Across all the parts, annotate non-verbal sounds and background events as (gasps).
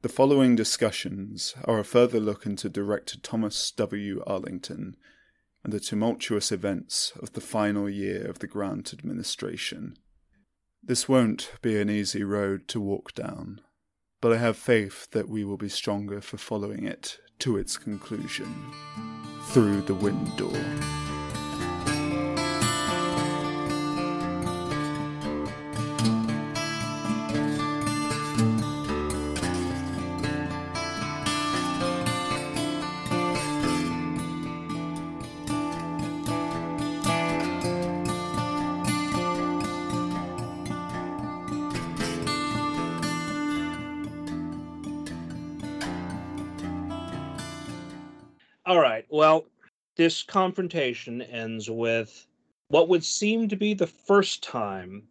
The following discussions are a further look into director Thomas W. Arlington and the tumultuous events of the final year of the Grant administration. This won't be an easy road to walk down, but I have faith that we will be stronger for following it to its conclusion Through the Window. This confrontation ends with what would seem to be the first time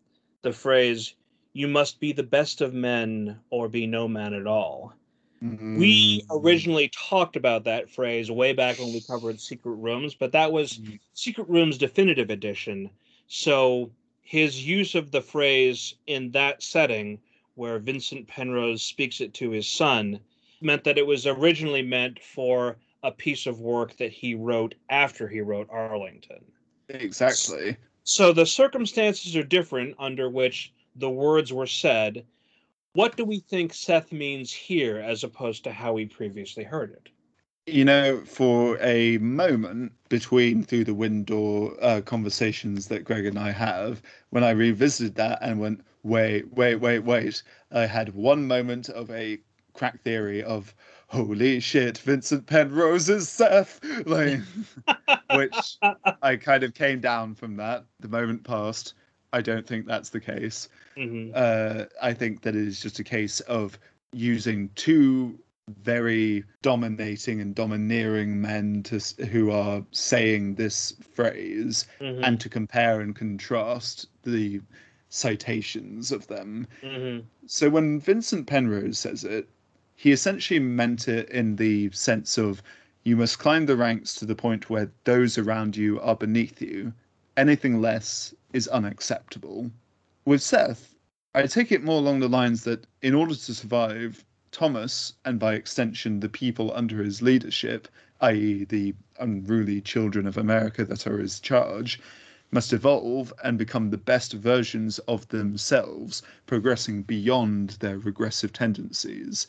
the phrase, you must be the best of men or be no man at all. We Mm. originally talked about that phrase way back when we covered Secret Rooms, but that was Mhm. Secret Rooms Definitive Edition. So his use of the phrase in that setting, where Vincent Penrose speaks it to his son, meant that it was originally meant for a piece of work that he wrote after he wrote Arlington. Exactly. So the circumstances are different under which the words were said. What do we think Seth means here as opposed to how we previously heard it? You know, for a moment between Through the Window uh, conversations that Greg and I have, when I revisited that and went, wait, wait, wait, wait, I had one moment of a crack theory of, holy shit, Vincent Penrose is Seth, like, (laughs) which I kind of came down from that. The moment passed. I don't think that's the case. Mhm. Uh, I think that it is just a case of using two very dominating and domineering men to who are saying this phrase Mhm. and to compare and contrast the citations of them. Mhm. So when Vincent Penrose says it, he essentially meant it in the sense of you must climb the ranks to the point where those around you are beneath you. Anything less is unacceptable. With Seth, I take it more along the lines that in order to survive, Thomas, and by extension the people under his leadership, i.e., the unruly children of America that are his charge, must evolve and become the best versions of themselves, progressing beyond their regressive tendencies.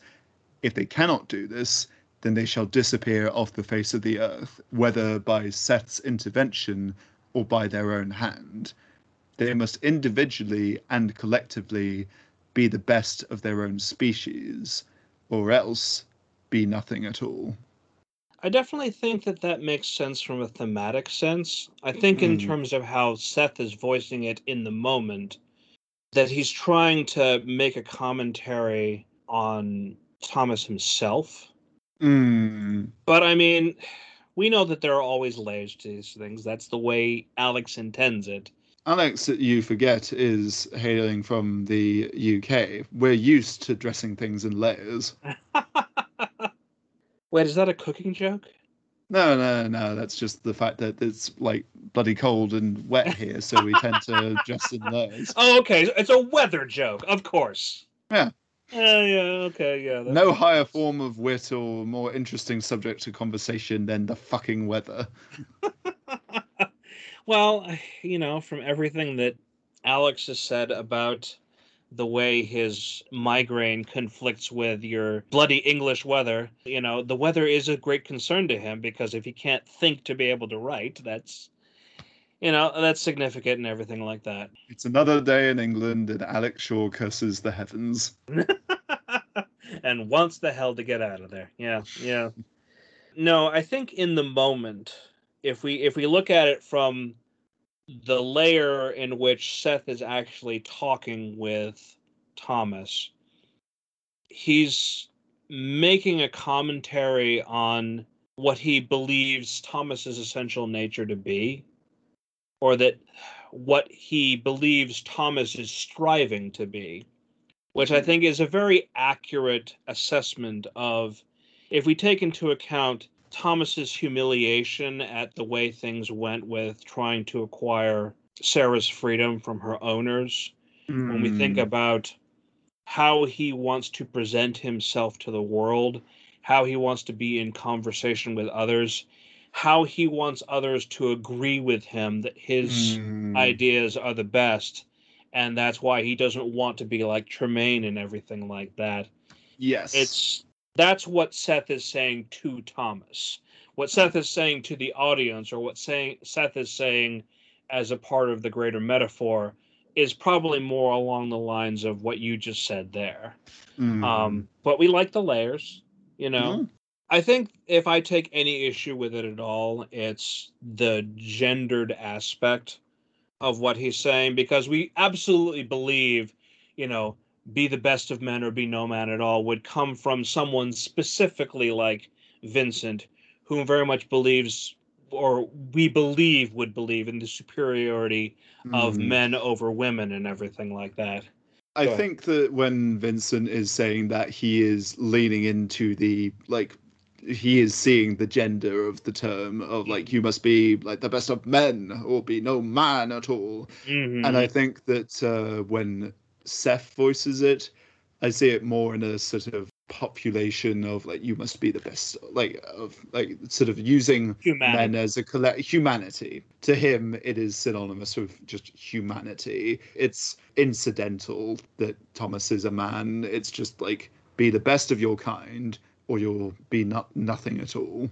If they cannot do this, then they shall disappear off the face of the earth, whether by Seth's intervention or by their own hand. They must individually and collectively be the best of their own species, or else be nothing at all. I definitely think that that makes sense from a thematic sense. I think, in Mm. terms of how Seth is voicing it in the moment, that he's trying to make a commentary on Thomas himself. Mm. But I mean, we know that there are always layers to these things. That's the way Alex intends it. Alex, you forget, is hailing from the UK. We're used to dressing things in layers. (laughs) Wait, is that a cooking joke? No, no, no. That's just the fact that it's like bloody cold and wet here, so we tend to (laughs) dress in layers. Oh, okay. It's a weather joke, of course. Yeah. Yeah, yeah, okay, yeah. No makes higher form of wit or more interesting subject to conversation than the fucking weather. (laughs) well, you know, from everything that Alex has said about the way his migraine conflicts with your bloody English weather, you know, the weather is a great concern to him because if he can't think to be able to write, that's, you know, that's significant and everything like that. It's another day in England, and Alex Shaw curses the heavens. (laughs) and wants the hell to get out of there. Yeah, yeah. No, I think in the moment, if we if we look at it from the layer in which Seth is actually talking with Thomas, he's making a commentary on what he believes Thomas's essential nature to be, or that what he believes Thomas is striving to be which I think is a very accurate assessment of if we take into account Thomas's humiliation at the way things went with trying to acquire Sarah's freedom from her owners. When we think Mm. about how he wants to present himself to the world, how he wants to be in conversation with others, how he wants others to agree with him that his Mm. ideas are the best. And that's why he doesn't want to be like Tremaine and everything like that. Yes. It's that's what Seth is saying to Thomas. What Seth is saying to the audience, or what saying Seth is saying as a part of the greater metaphor, is probably more along the lines of what you just said there. Mm. Um, but we like the layers, you know. Mhm. I think if I take any issue with it at all, it's the gendered aspect of what he's saying because we absolutely believe, you know, be the best of men or be no man at all would come from someone specifically like Vincent, who very much believes or we believe would believe in the superiority of Mm. men over women and everything like that. I think that when Vincent is saying that he is leaning into the like he is seeing the gender of the term of like you must be like the best of men or be no man at all. Mhm. And I think that uh, when Seth voices it, I see it more in a sort of population of like you must be the best like of like sort of using Humanity. men as a collect humanity to him it is synonymous with just humanity it's incidental that thomas is a man it's just like be the best of your kind or you'll be not nothing at all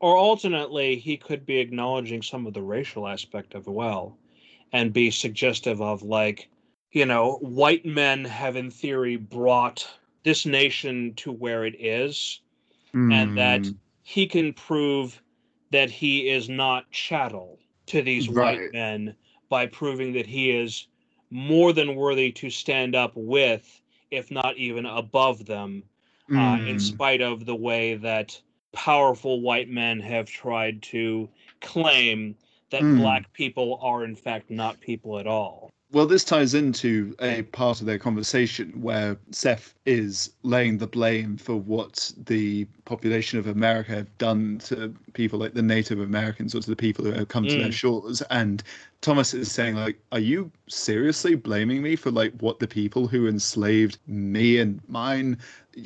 or alternately he could be acknowledging some of the racial aspect of well and be suggestive of like you know white men have in theory brought this nation to where it is and that Mm, he can prove that he is not chattel to these Right. white men by proving that he is more than worthy to stand up with if not even above them uh, in mm, spite of the way that powerful white men have tried to claim that Mm. black people are in fact not people at all. Well, this ties into a part of their conversation where Seth is laying the blame for what the population of America have done to people like the Native Americans or to the people who have come to their Mm. shores. And Thomas is saying, like, are you seriously blaming me for like what the people who enslaved me and mine?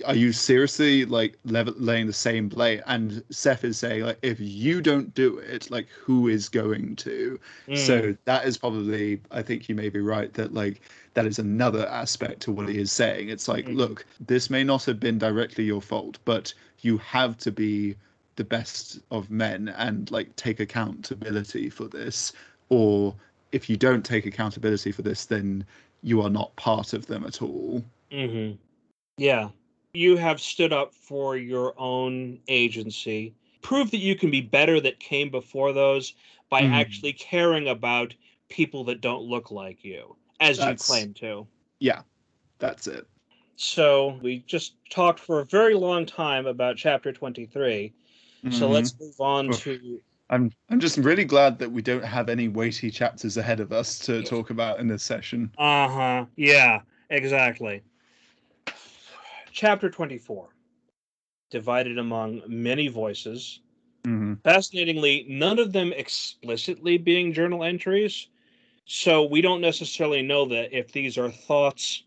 Are you seriously like level, laying the same blame? And Seth is saying, like, if you don't do it, like, who is going to? Mm. So that is probably, I think you may be right that like that is another aspect to what he is saying. It's like, Mhm. look, this may not have been directly your fault, but you have to be the best of men and like take accountability for this. Or if you don't take accountability for this, then you are not part of them at all. hmm Yeah. You have stood up for your own agency. Prove that you can be better that came before those by Mm. actually caring about people that don't look like you, as That's- you claim to. Yeah, that's it. So we just talked for a very long time about chapter 23. So Mhm. let's move on Oof. to I'm I'm just really glad that we don't have any weighty chapters ahead of us to talk about in this session. Uh huh. Yeah, exactly. Chapter 24. Divided among many voices. Mhm. Fascinatingly, none of them explicitly being journal entries. So we don't necessarily know that if these are thoughts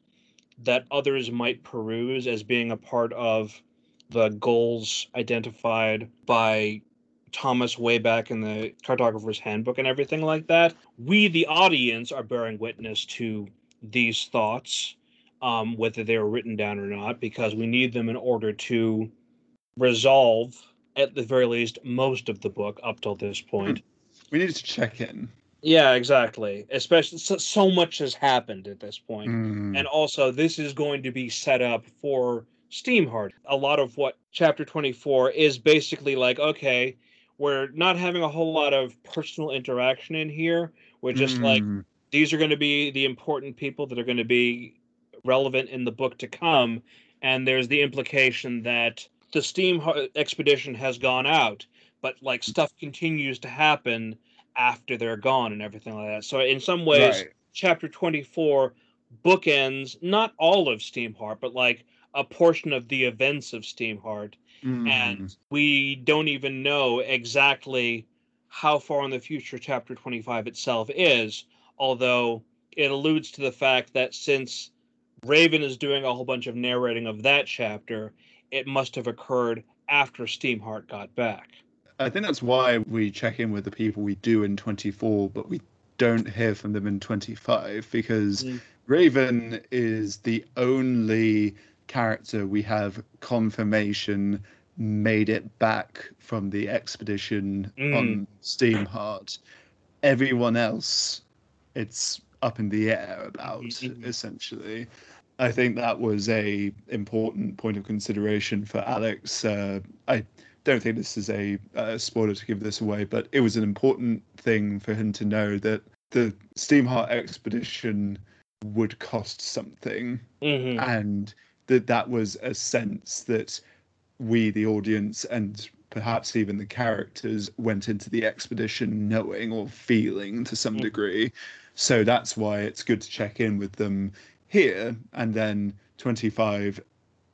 that others might peruse as being a part of the goals identified by Thomas way back in the cartographer's handbook and everything like that. We, the audience, are bearing witness to these thoughts, um, whether they were written down or not, because we need them in order to resolve, at the very least, most of the book up till this point. We need to check in. Yeah, exactly. Especially so, so much has happened at this point. Mm. And also, this is going to be set up for Steamheart. A lot of what chapter 24 is basically like, okay, we're not having a whole lot of personal interaction in here. We're just like, Mm. these are going to be the important people that are going to be relevant in the book to come. And there's the implication that the Steam expedition has gone out, but like stuff continues to happen after they're gone and everything like that. So, in some ways, Right. chapter 24 bookends not all of Steamheart, but like a portion of the events of Steamheart. Mm. And we don't even know exactly how far in the future chapter 25 itself is, although it alludes to the fact that since Raven is doing a whole bunch of narrating of that chapter, it must have occurred after Steamheart got back. I think that's why we check in with the people we do in 24, but we don't hear from them in 25 because mm. Raven is the only character we have confirmation made it back from the expedition mm. on Steamheart. Everyone else, it's up in the air about mm-hmm. essentially. I think that was a important point of consideration for Alex. Uh, I don't think this is a, a spoiler to give this away, but it was an important thing for him to know that the Steamheart expedition would cost something, mm-hmm. and that that was a sense that we, the audience, and perhaps even the characters, went into the expedition knowing or feeling to some mm-hmm. degree. So that's why it's good to check in with them here, and then 25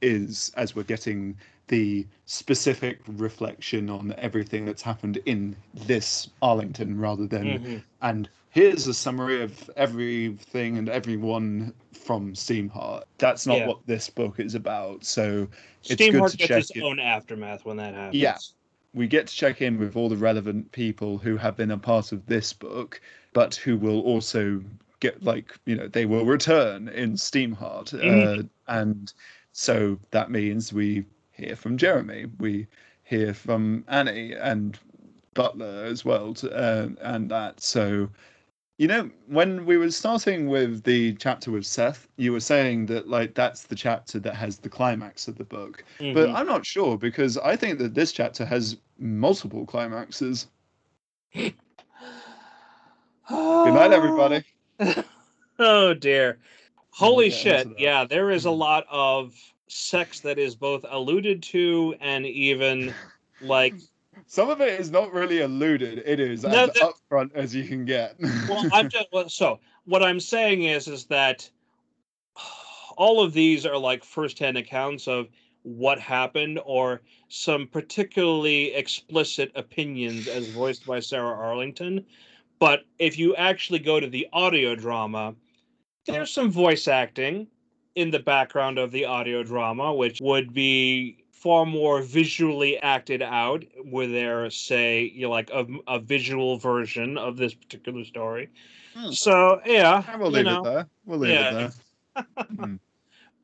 is as we're getting the specific reflection on everything that's happened in this Arlington rather than mm-hmm. and here's a summary of everything and everyone from Steamheart. That's not yeah. what this book is about. So it's Steamheart good to gets check its own aftermath when that happens. Yeah. We get to check in with all the relevant people who have been a part of this book, but who will also get like, you know, they will return in Steamheart. (laughs) Mm-hmm. Uh, and so that means we hear from Jeremy, we hear from Annie and Butler as well, to, uh, and that. So you know, when we were starting with the chapter with Seth, you were saying that like that's the chapter that has the climax of the book. Mm-hmm. But I'm not sure because I think that this chapter has multiple climaxes. (gasps) Good night, everybody. (laughs) oh dear. Holy shit. Yeah, there is a mm-hmm. lot of sex that is both alluded to and even like some of it is not really alluded. It is no, as upfront as you can get. well, I'm (laughs) just well, so what I'm saying is is that all of these are like firsthand accounts of what happened or some particularly explicit opinions as voiced by Sarah Arlington. But if you actually go to the audio drama, there's some voice acting in the background of the audio drama, which would be far more visually acted out where there say you know, like a, a visual version of this particular story hmm. so yeah we'll leave know, it there we'll leave yeah. it there (laughs) hmm.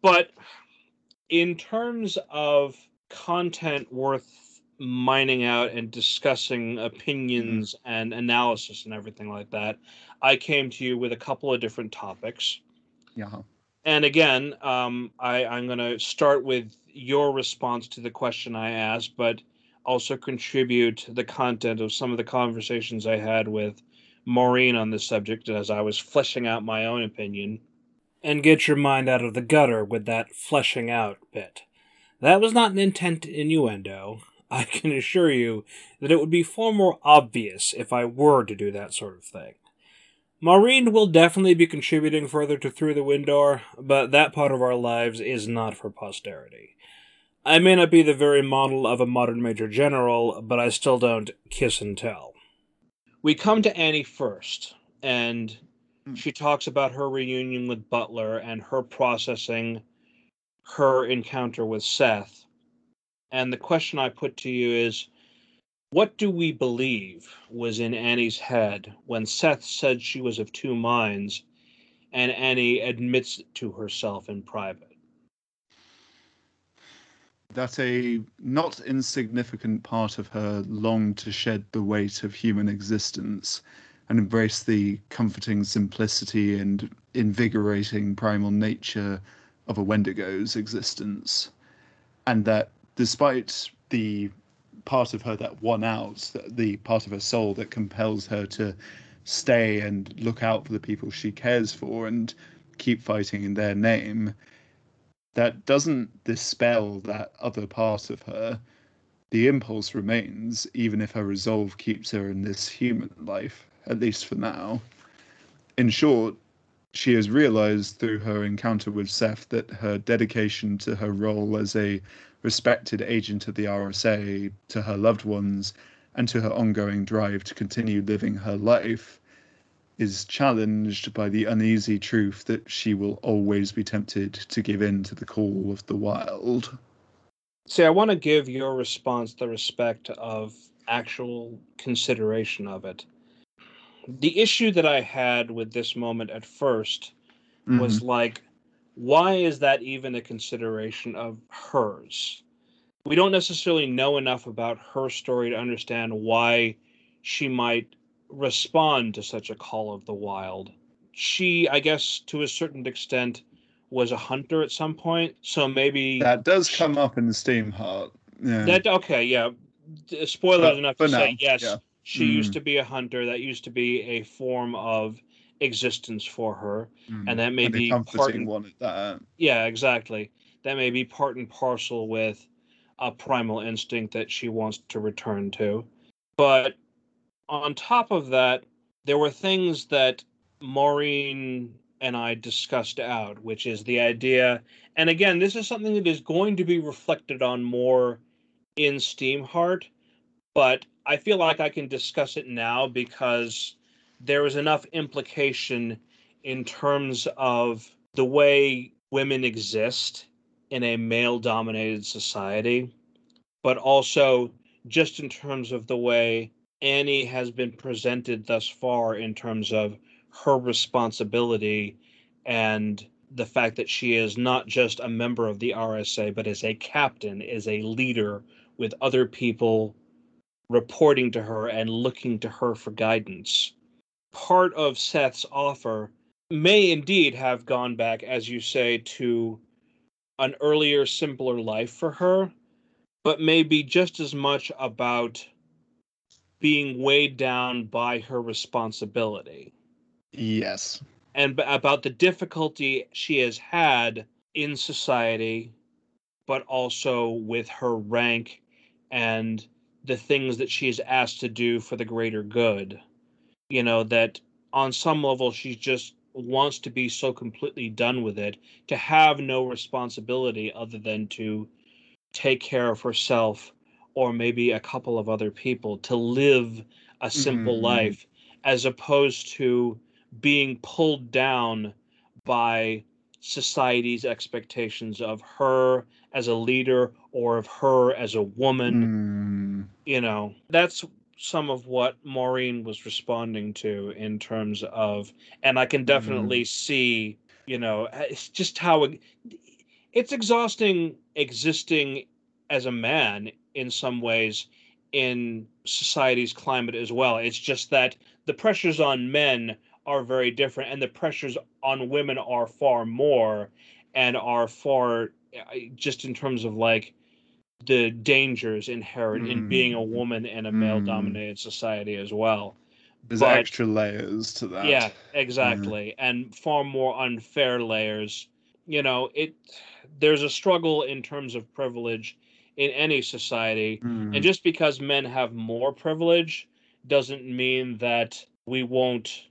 but in terms of content worth mining out and discussing opinions mm. and analysis and everything like that i came to you with a couple of different topics yeah and again um, I, i'm going to start with your response to the question I asked, but also contribute the content of some of the conversations I had with Maureen on this subject as I was fleshing out my own opinion. And get your mind out of the gutter with that fleshing out bit. That was not an intent innuendo. I can assure you that it would be far more obvious if I were to do that sort of thing. Maureen will definitely be contributing further to Through the Window, but that part of our lives is not for posterity. I may not be the very model of a modern major general, but I still don't kiss and tell. We come to Annie first, and hmm. she talks about her reunion with Butler and her processing her encounter with Seth. And the question I put to you is what do we believe was in Annie's head when Seth said she was of two minds and Annie admits it to herself in private? that a not insignificant part of her longed to shed the weight of human existence and embrace the comforting simplicity and invigorating primal nature of a Wendigo's existence. And that despite the part of her that won out, the part of her soul that compels her to stay and look out for the people she cares for and keep fighting in their name, that doesn't dispel that other part of her. The impulse remains, even if her resolve keeps her in this human life, at least for now. In short, she has realized through her encounter with Seth that her dedication to her role as a respected agent of the RSA, to her loved ones, and to her ongoing drive to continue living her life is challenged by the uneasy truth that she will always be tempted to give in to the call of the wild. See, I want to give your response the respect of actual consideration of it. The issue that I had with this moment at 1st Mm-hmm. was like, why is that even a consideration of hers? We don't necessarily know enough about her story to understand why she might respond to such a call of the wild. She, I guess, to a certain extent, was a hunter at some point, so maybe that does come up in the Steamheart. Yeah. that okay, yeah. Spoilers But enough to say yes. yeah. She used Mm. to be a hunter. That used to be a form of existence for her, Mm. and that may And be part and, one at that. yeah, exactly. That may be part and parcel with a primal instinct that she wants to return to. But on top of that, there were things that Maureen and I discussed out, which is the idea. And again, this is something that is going to be reflected on more in Steamheart, but I feel like I can discuss it now because there is enough implication in terms of the way women exist in a male dominated society, but also just in terms of the way Annie has been presented thus far in terms of her responsibility and the fact that she is not just a member of the RSA, but is a captain, is a leader with other people reporting to her and looking to her for guidance. Part of Seth's offer may indeed have gone back, as you say, to an earlier, simpler life for her, but may be just as much about being weighed down by her responsibility Yes. and b- about the difficulty she has had in society, but also with her rank and the things that she's asked to do for the greater good. You know, that on some level she just wants to be so completely done with it, to have no responsibility other than to take care of herself or maybe a couple of other people, to live a simple Mhm. life, as opposed to being pulled down by society's expectations of her as a leader or of her as a woman. Mm. You know, that's some of what Maureen was responding to in terms of, and I can definitely see, you know, it's just how it, it's exhausting existing as a man in some ways in society's climate as well. It's just that the pressures on men are very different and the pressures on women are far more and are far uh, just in terms of like the dangers inherent in being a Mm. woman in a Mm. male dominated society as well. There's But- extra layers to that. Yeah, exactly. And far more unfair layers. You know, it there's a struggle in terms of privilege in any society. Mm. And just because men have more privilege doesn't mean that we won't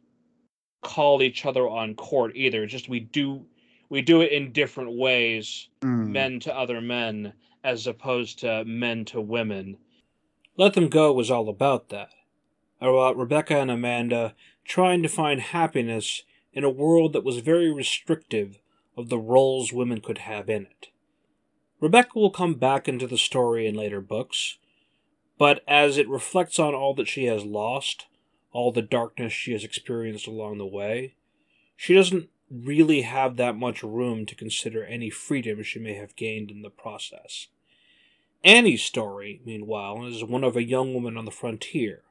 call each other on court either. It's just we do we do it in different ways, Mm. men to other men, as opposed to men to women. Let Them Go was all about that. About Rebecca and Amanda trying to find happiness in a world that was very restrictive of the roles women could have in it. Rebecca will come back into the story in later books, but as it reflects on all that she has lost, all the darkness she has experienced along the way, she doesn't really have that much room to consider any freedom she may have gained in the process. Annie's story, meanwhile, is one of a young woman on the frontier,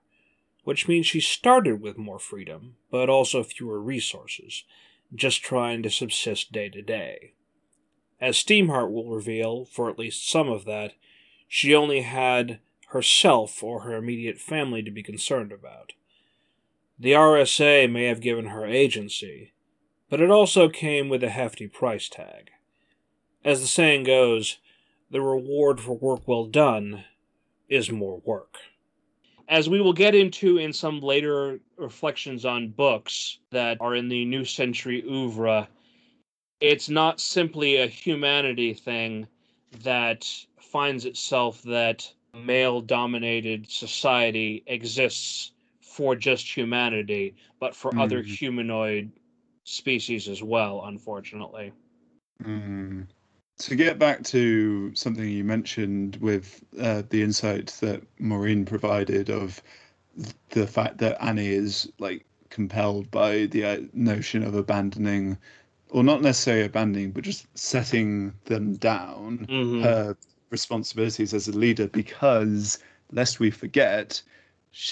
which means she started with more freedom, but also fewer resources, just trying to subsist day to day. As Steamheart will reveal, for at least some of that, she only had herself or her immediate family to be concerned about. The RSA may have given her agency, but it also came with a hefty price tag. As the saying goes, the reward for work well done is more work. As we will get into in some later reflections on books that are in the New Century oeuvre, it's not simply a humanity thing that finds itself that male dominated society exists for just humanity, but for other Mm. humanoid species as well, unfortunately. Mm. To get back to something you mentioned with uh, the insight that Maureen provided of the fact that Annie is like compelled by the uh, notion of abandoning, or not necessarily abandoning, but just setting them down, Mhm. her responsibilities as a leader, because lest we forget,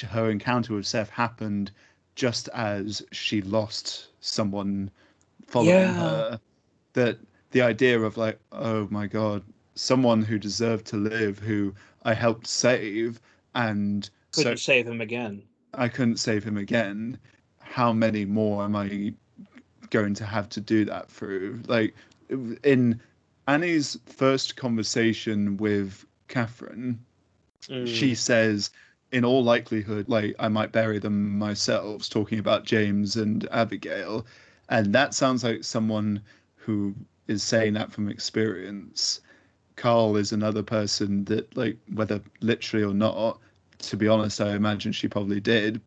her encounter with Seth happened just as she lost someone following Yeah. her. That the idea of like, oh my god, someone who deserved to live, who I helped save, and Couldn't save him again. I couldn't save him again. How many more am I going to have to do that through? Like in Annie's first conversation with Catherine, Mm. she says, in all likelihood, like I might bury them myself, talking about James and Abigail. And that sounds like someone who is saying that from experience. Carl is another person that, like, whether literally or not, to be honest, I imagine she probably did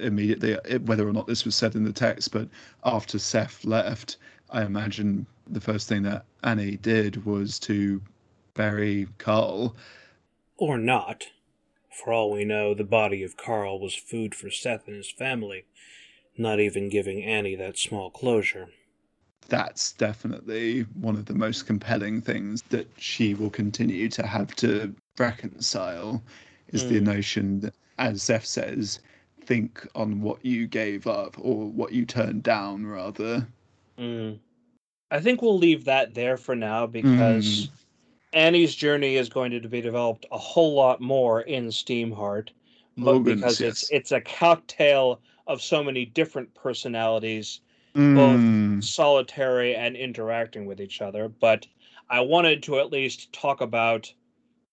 immediately, whether or not this was said in the text. But after Seth left, I imagine the first thing that Annie did was to bury Carl. Or not. For all we know, the body of Carl was food for Seth and his family, not even giving Annie that small closure. that's definitely one of the most compelling things that she will continue to have to reconcile is the Mm. notion that as Seth says think on what you gave up or what you turned down rather Mm. I think we'll leave that there for now because Annie's journey is going to be developed a whole lot more in Steamheart, but Oh, because it's yes. it's a cocktail of so many different personalities, Mm, solitary and interacting with each other. But I wanted to at least talk about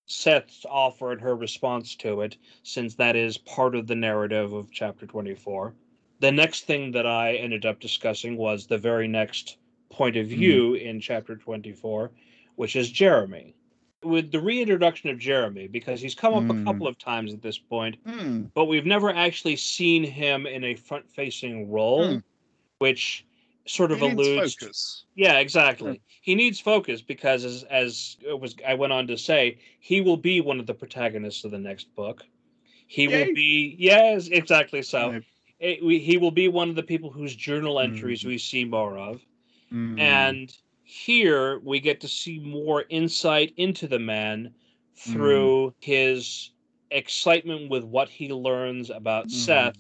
Seth's offer and her response to it, since that is part of the narrative of chapter 24. The next thing that I ended up discussing was the very next point of view in chapter 24, which is Jeremy. With the reintroduction of Jeremy, because he's come up Mm. a couple of times at this point, mm, but we've never actually seen him in a front facing role, Hmm. which sort of he needs alludes to yeah, exactly. He needs focus because, as as it was, I went on to say, he will be one of the protagonists of the next book. He Yay. will be, yes, exactly. So Right. it, we, he will be one of the people whose journal Mm. entries we see more of, Mm, and here we get to see more insight into the man Mm. through his excitement with what he learns about mm, Seth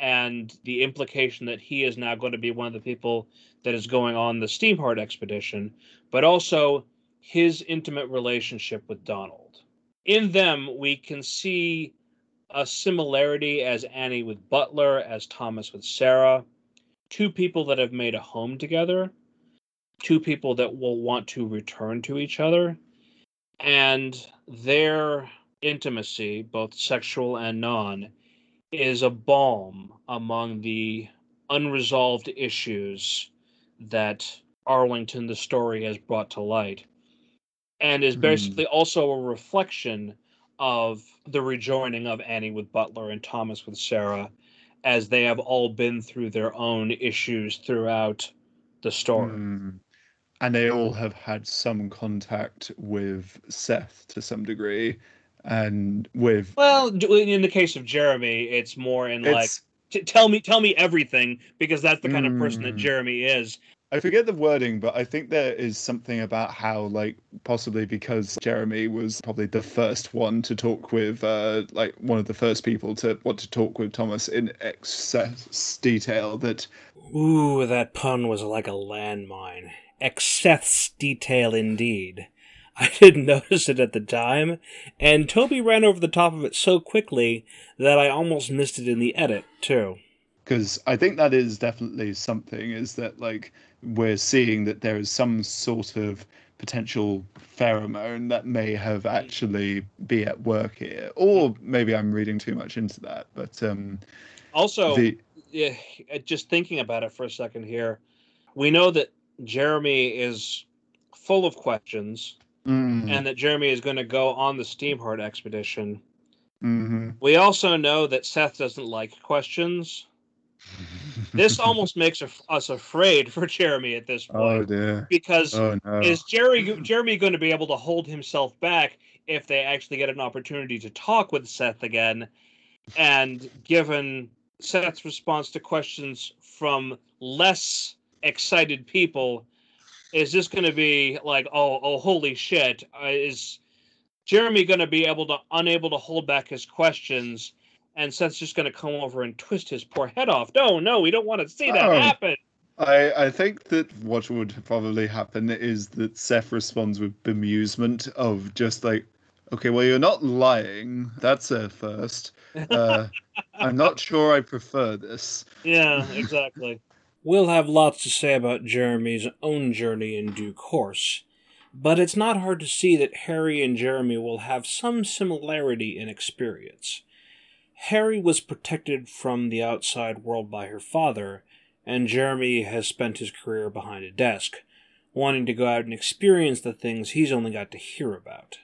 and the implication that he is now going to be one of the people that is going on the Steamheart expedition, but also his intimate relationship with Donald. In them, we can see a similarity as Annie with Butler, as Thomas with Sarah, two people that have made a home together, two people that will want to return to each other, and their intimacy, both sexual and non, is a balm among the unresolved issues that Arlington, the story, has brought to light, and is Hmm. basically also a reflection of the rejoining of Annie with Butler and Thomas with Sarah, as they have all been through their own issues throughout the story. mm. And they all have had some contact with Seth to some degree and with Well, in the case of Jeremy, it's more in like t- tell me tell me everything because that's the kind of person that Mm. Jeremy is. I forget the wording, but I think there is something about how, like, possibly because Jeremy was probably the first one to talk with, uh, like, one of the first people to want to talk with Thomas in excess detail, that Ooh, that pun was like a landmine. Excess detail indeed. I (laughs) didn't notice it at the time, and Toby ran over the top of it so quickly that I almost missed it in the edit, too. because I think that is definitely something is that like we're seeing that there is some sort of potential pheromone that may have actually be at work here or maybe i'm reading too much into that but um Also, the yeah, just thinking about it for a second here, we know that Jeremy is full of questions mm, and that Jeremy is going to go on the Steamheart expedition. hmm We also know that Seth doesn't like questions. (laughs) This almost makes us- afraid for Jeremy at this oh point dear. because Oh no. is Jerry (clears throat) Jeremy going to be able to hold himself back if they actually get an opportunity to talk with Seth again? And given Seth's response to questions from less excited people, is this going to be like, oh, oh, holy shit? Uh, is Jeremy going to be able to unable to hold back his questions? And Seth's just going to come over and twist his poor head off. No, no, we don't want to see that Oh. happen. I, I think that what would probably happen is that Seth responds with bemusement of just like, okay, well, you're not lying. That's a first. Uh, (laughs) I'm not sure I prefer this. Yeah, exactly. We'll have lots to say about Jeremy's own journey in due course, but it's not hard to see that Harry and Jeremy will have some similarity in experience. Harry was protected from the outside world by her father, and Jeremy has spent his career behind a desk, wanting to go out and experience the things he's only got to hear about.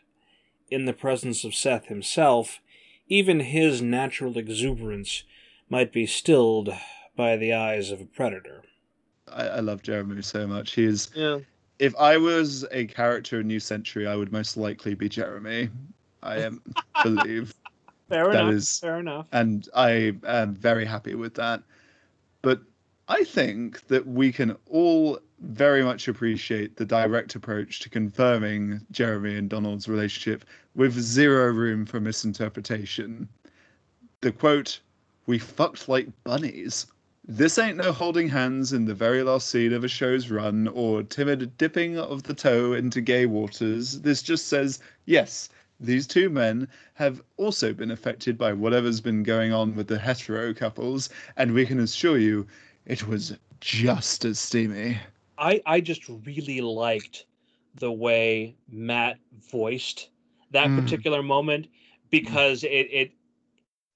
In the presence of Seth himself, even his natural exuberance might be stilled by the eyes of a predator. I, I love Jeremy so much. He is. Yeah. If I was a character in New Century, I would most likely be Jeremy. I am (laughs) believe. Fair That enough. is- Fair enough. and I am very happy with that. But I think that we can all very much appreciate the direct approach to confirming Jeremy and Donald's relationship with zero room for misinterpretation. The quote, We fucked like bunnies. This ain't no holding hands in the very last scene of a show's run or timid dipping of the toe into gay waters. This just says, yes, these two men have also been affected by whatever's been going on with the hetero couples, and we can assure you it was just as steamy. I I just really liked the way Matt voiced that Mm. particular moment because it it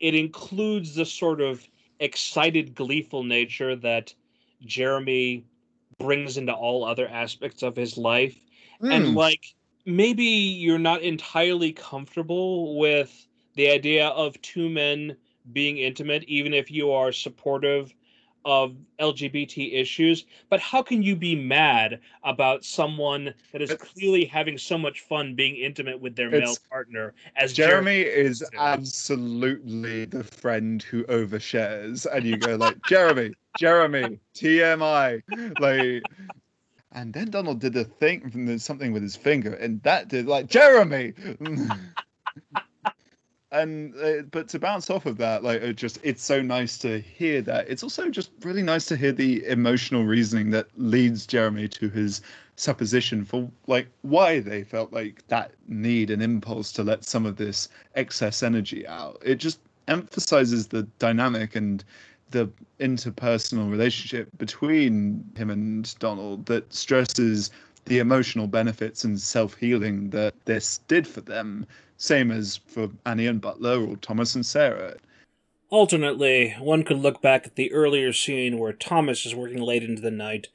it includes the sort of excited, gleeful nature that Jeremy brings into all other aspects of his life. and Mm. like maybe you're not entirely comfortable with the idea of two men being intimate even if you are supportive of lgbt issues but how can you be mad about someone that is It's- clearly having so much fun being intimate with their male partner as Jeremy is to. absolutely the friend who overshares, and you go like, Jeremy, Jeremy, TMI, like. And then Donald did a thing, something with his finger, and that did like Jeremy. (laughs) and uh, but to bounce off of that, like it just it's so nice to hear that. It's also just really nice to hear the emotional reasoning that leads Jeremy to his supposition for like why they felt like that need and impulse to let some of this excess energy out. It just emphasizes the dynamic and the interpersonal relationship between him and Donald that stresses the emotional benefits and self-healing that this did for them same as for Annie and Butler or Thomas and Sarah. Alternately, one could look back at the earlier scene where Thomas is working late into the night,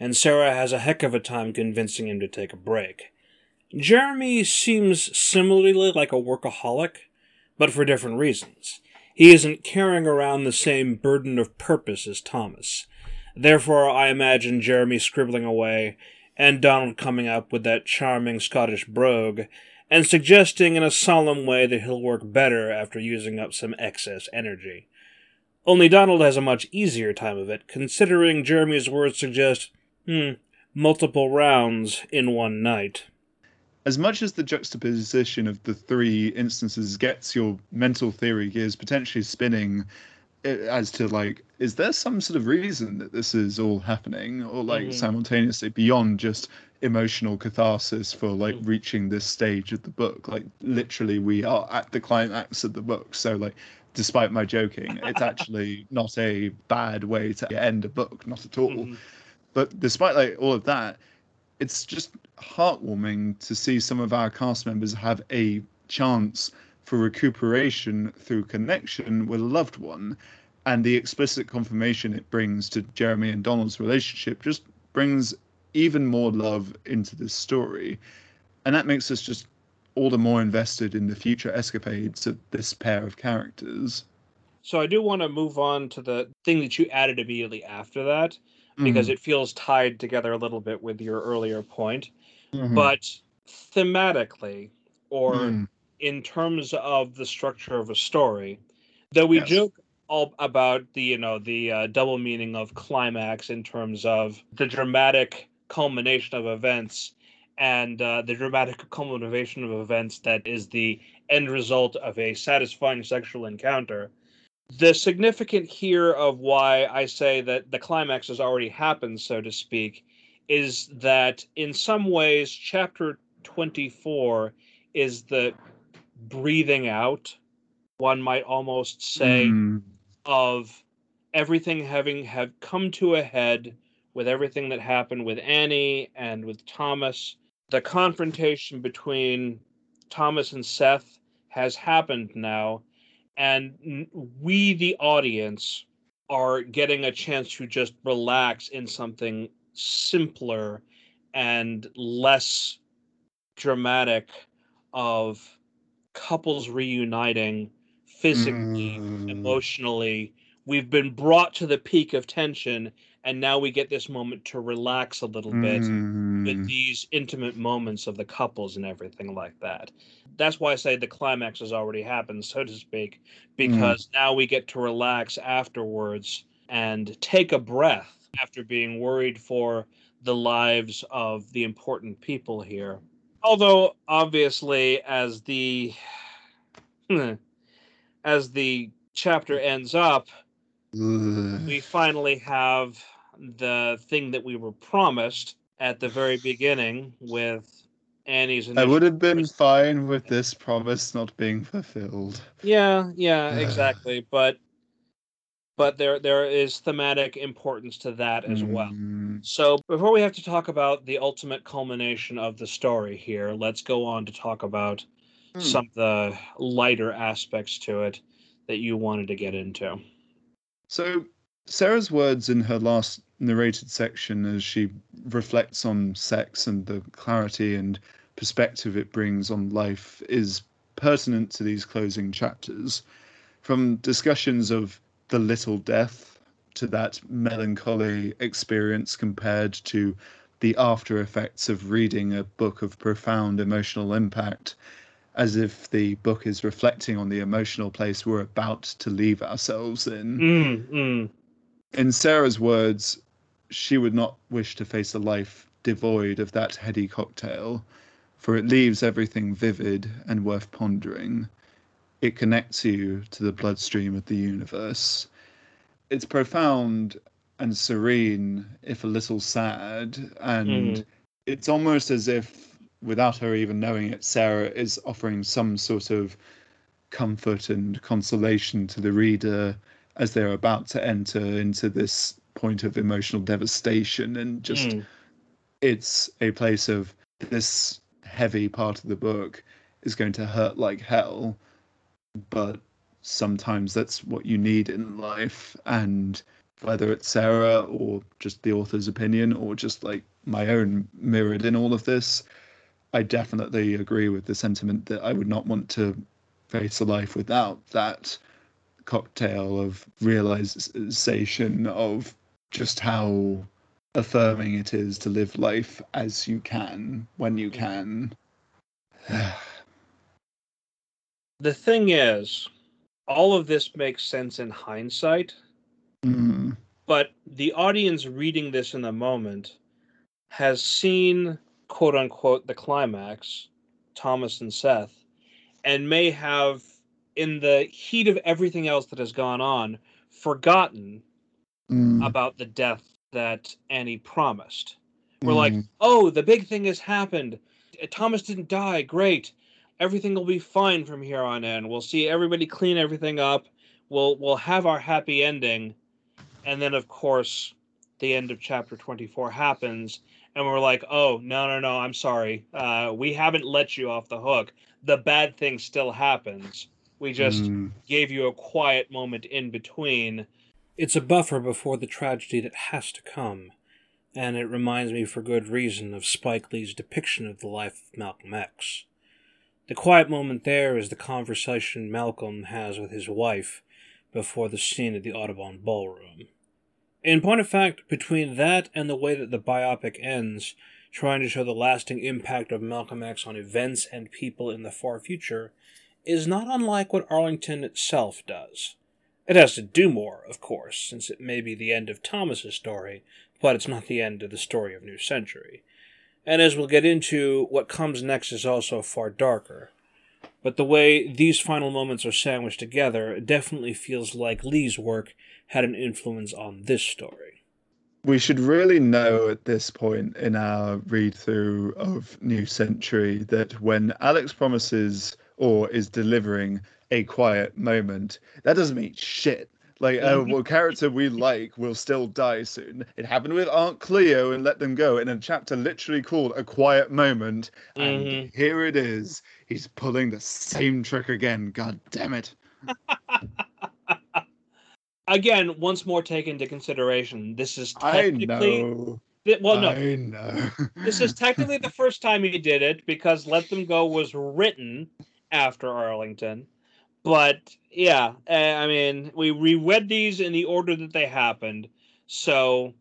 and Sarah has a heck of a time convincing him to take a break. Jeremy seems similarly like a workaholic, but for different reasons. He isn't carrying around the same burden of purpose as Thomas. Therefore, I imagine Jeremy scribbling away, and Donald coming up with that charming Scottish brogue, and suggesting in a solemn way that he'll work better after using up some excess energy. Only Donald has a much easier time of it, considering Jeremy's words suggest, hmm, multiple rounds in one night. as much as the juxtaposition of the three instances gets your mental theory gears potentially spinning uh, as to like is there some sort of reason that this is all happening or like Mhm. simultaneously beyond just emotional catharsis for like Mhm. reaching this stage of the book like literally we are at the climax of the book so like despite my joking it's (laughs) actually not a bad way to end a book not at all Mhm. but despite like all of that it's just heartwarming to see some of our cast members have a chance for recuperation through connection with a loved one and the explicit confirmation it brings to jeremy and donald's relationship just brings even more love into this story and that makes us just all the more invested in the future escapades of this pair of characters. So I do want to move on to the thing that you added immediately after that because Mhm. it feels tied together a little bit with your earlier point. Mhm. But thematically, or Mm. in terms of the structure of a story, though we Yes. joke all about the you know the uh, double meaning of climax in terms of the dramatic culmination of events and uh, the dramatic culmination of events that is the end result of a satisfying sexual encounter. The significant here of why I say that the climax has already happened, so to speak, is that in some ways, chapter 24 is the breathing out, one might almost say, Mm. Of everything having have come to a head with everything that happened with Annie and with Thomas. The confrontation between Thomas and Seth has happened now, and we, the audience, are getting a chance to just relax in something simpler and less dramatic of couples reuniting physically Mm. emotionally we've been brought to the peak of tension and now we get this moment to relax a little bit with Mm. these intimate moments of the couples and everything like that that's why i say the climax has already happened so to speak because now we get to relax afterwards and take a breath after being worried for the lives of the important people here although obviously as the (sighs) as the chapter ends up Ugh. we finally have the thing that we were promised at the very beginning with Annie's I would have been fine with this promise not being fulfilled. Yeah, yeah, exactly. But but there there is thematic importance to that as well. Mm. So before we have to talk about the ultimate culmination of the story here, let's go on to talk about Hmm. some of the lighter aspects to it that you wanted to get into. So, Sarah's words in her last narrated section as she reflects on sex and the clarity and perspective it brings on life is pertinent to these closing chapters. From discussions of the little death to that melancholy experience compared to the after effects of reading a book of profound emotional impact, as if the book is reflecting on the emotional place we're about to leave ourselves in. Mm, mm, In Sarah's words, she would not wish to face a life devoid of that heady cocktail, for it leaves everything vivid and worth pondering. It connects you to the bloodstream of the universe. It's profound and serene, if a little sad, and Mhm. it's almost as if, without her even knowing it, Sarah is offering some sort of comfort and consolation to the reader as they're about to enter into this point of emotional devastation and just mm. it's a place of this heavy part of the book is going to hurt like hell but sometimes that's what you need in life and whether it's sarah or just the author's opinion or just like my own mirrored in all of this i definitely agree with the sentiment that i would not want to face a life without that cocktail of realization of just how affirming it is to live life as you can when you can. (sighs) The thing is, all of this makes sense in hindsight, Mm, but the audience reading this in the moment has seen quote unquote the climax, Thomas and Seth, and may have, in the heat of everything else that has gone on, forgotten mm, about the death that Annie promised. We're mm, like, oh, the big thing has happened. Thomas didn't die. Great. Everything will be fine from here on in. We'll see everybody clean everything up. We'll we'll have our happy ending. And then of course the end of chapter 24 happens and we're like, "Oh, no, no, no, I'm sorry. Uh we haven't let you off the hook. The bad thing still happens. We just mm, gave you a quiet moment in between." It's a buffer before the tragedy that has to come, and it reminds me for good reason of Spike Lee's depiction of the life of Malcolm X. The quiet moment there is the conversation Malcolm has with his wife before the scene at the Audubon Ballroom. In point of fact, between that and the way that the biopic ends, trying to show the lasting impact of Malcolm X on events and people in the far future, is not unlike what Arlington itself does. It has to do more, of course, since it may be the end of Thomas's story, but it's not the end of the story of New Century. And as we'll get into, what comes next is also far darker. But the way these final moments are sandwiched together definitely feels like Lee's work had an influence on this story. We should really know at this point in our read through of New Century that when Alex promises or is delivering a quiet moment, that doesn't mean shit. Like a uh, character we like will still die soon. It happened with Aunt Cleo and Let Them Go in a chapter literally called A Quiet Moment. And mm-hmm. here it is. He's pulling the same trick again. God damn it. (laughs) again, once more take into consideration, this is technically. I know. well, no. I know. this is (laughs) technically the first time he did it because Let Them Go was written after Arlington. But yeah, eh, I mean, we reread these in the order that they happened, so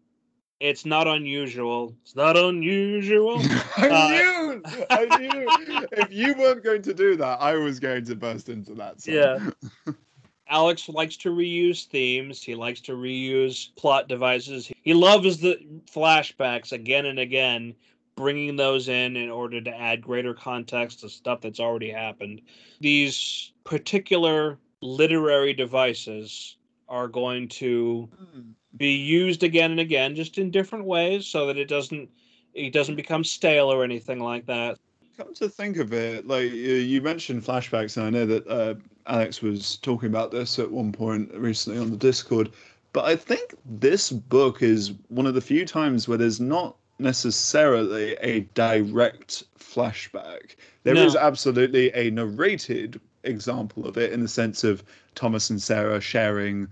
it's not unusual. It's not unusual. (laughs) I uh, knew. I knew. if you weren't going to do that, I was going to burst into that. So. Yeah. (laughs) Alex likes to reuse themes. He likes to reuse plot devices. He loves the flashbacks again and again bringing those in in order to add greater context to stuff that's already happened. These particular literary devices are going to hmm. be used again and again just in different ways so that it doesn't it doesn't become stale or anything like that come to think of it like you mentioned flashbacks and i know that uh, alex was talking about this at one point recently on the discord but i think this book is one of the few times where there's not necessarily a direct flashback. There no. is absolutely a narrated example of it in the sense of Thomas and Sarah sharing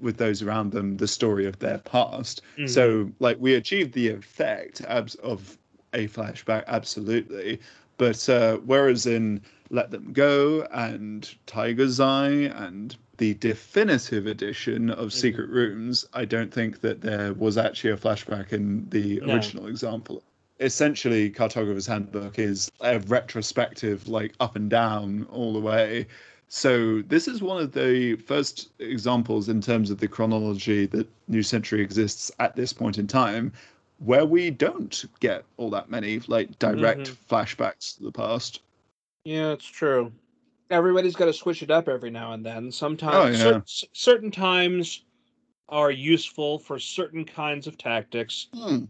with those around them the story of their past. Mm-hmm. So, like, we achieved the effect of a flashback, absolutely. But uh, whereas in Let Them Go and Tiger's Eye and the definitive edition of mm-hmm. Secret Rooms, I don't think that there was actually a flashback in the no. original example. Essentially, Cartographer's Handbook is a retrospective, like up and down all the way. So this is one of the first examples in terms of the chronology that New Century exists at this point in time, where we don't get all that many like direct mm-hmm. flashbacks to the past. Yeah, it's true everybody's got to switch it up every now and then. Sometimes oh, yeah. cer- certain times are useful for certain kinds of tactics. Hmm.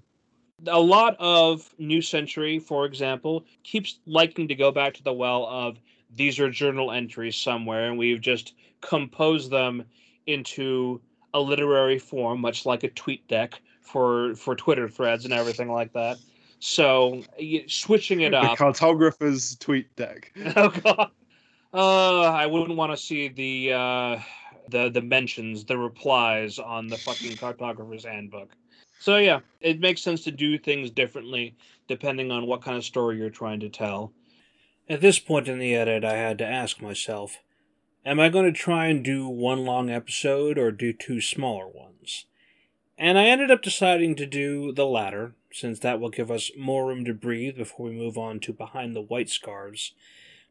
A lot of New Century, for example, keeps liking to go back to the well of these are journal entries somewhere, and we've just composed them into a literary form, much like a tweet deck for for Twitter threads and everything like that. So switching it up. The cartographer's tweet deck. (laughs) Oh god. Uh, I wouldn't want to see the uh, the the mentions, the replies on the fucking cartographer's handbook. So yeah, it makes sense to do things differently depending on what kind of story you're trying to tell. At this point in the edit, I had to ask myself, am I going to try and do one long episode or do two smaller ones? And I ended up deciding to do the latter, since that will give us more room to breathe before we move on to Behind the White Scarves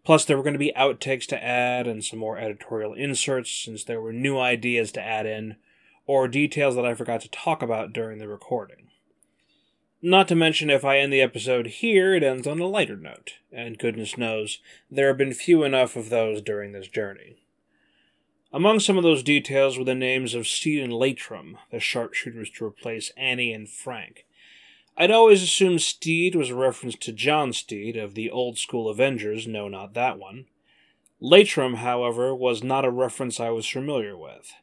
Plus, there were going to be outtakes to add and some more editorial inserts since there were new ideas to add in, or details that I forgot to talk about during the recording. Not to mention, if I end the episode here, it ends on a lighter note, and goodness knows, there have been few enough of those during this journey. Among some of those details were the names of Steed and Latrim, the sharpshooters to replace Annie and Frank, I'd always assumed Steed was a reference to John Steed of the old school Avengers, no, not that one. Latrim, however, was not a reference I was familiar with,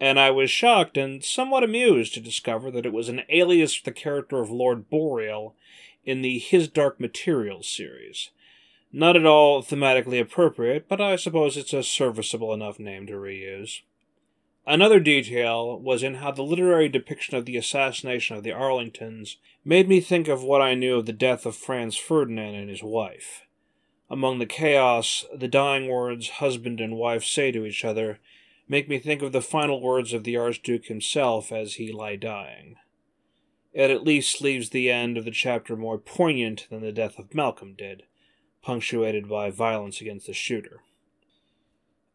and I was shocked and somewhat amused to discover that it was an alias for the character of Lord Boreal in the His Dark Materials series. Not at all thematically appropriate, but I suppose it's a serviceable enough name to reuse. Another detail was in how the literary depiction of the assassination of the Arlingtons made me think of what I knew of the death of Franz Ferdinand and his wife. Among the chaos, the dying words husband and wife say to each other make me think of the final words of the Archduke himself as he lie dying. It at least leaves the end of the chapter more poignant than the death of Malcolm did, punctuated by violence against the shooter.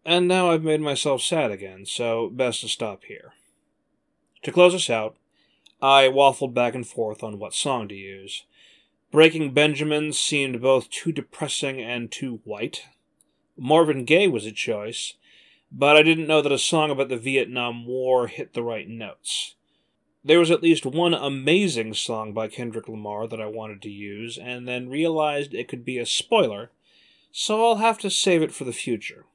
And now I've made myself sad again, so best to stop here. To close us out, I waffled back and forth on what song to use. Breaking Benjamin seemed both too depressing and too white. Marvin Gaye was a choice, but I didn't know that a song about the Vietnam War hit the right notes. There was at least one amazing song by Kendrick Lamar that I wanted to use, and then realized it could be a spoiler, so I'll have to save it for the future.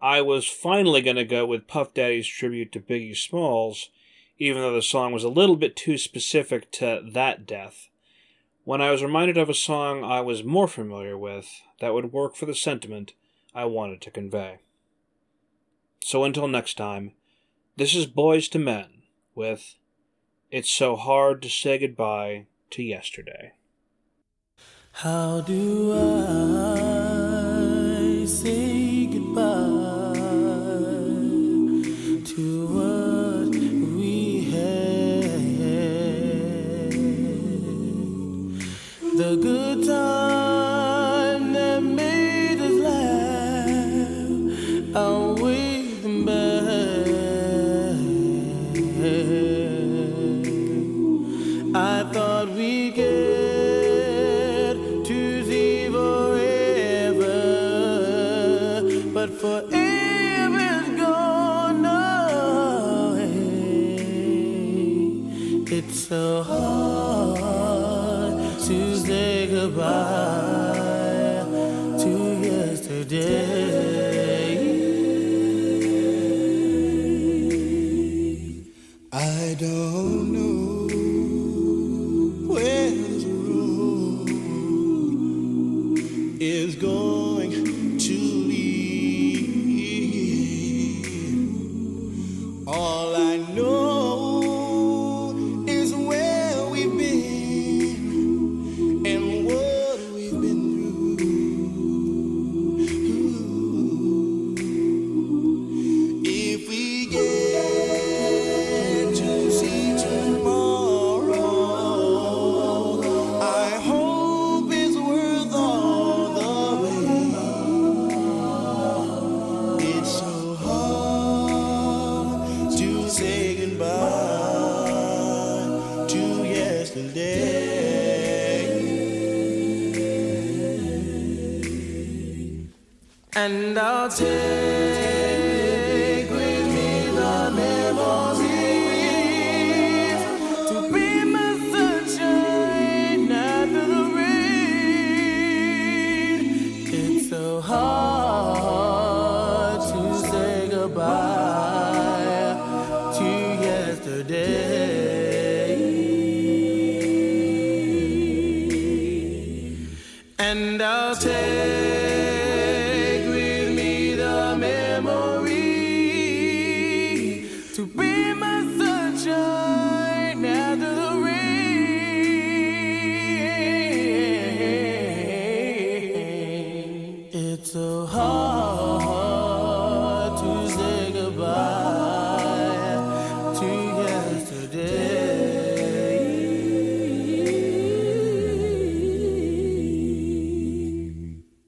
I was finally going to go with Puff Daddy's tribute to Biggie Smalls, even though the song was a little bit too specific to that death, when I was reminded of a song I was more familiar with that would work for the sentiment I wanted to convey. So until next time, this is Boyz II Men with it's so hard to say goodbye to yesterday. How do I say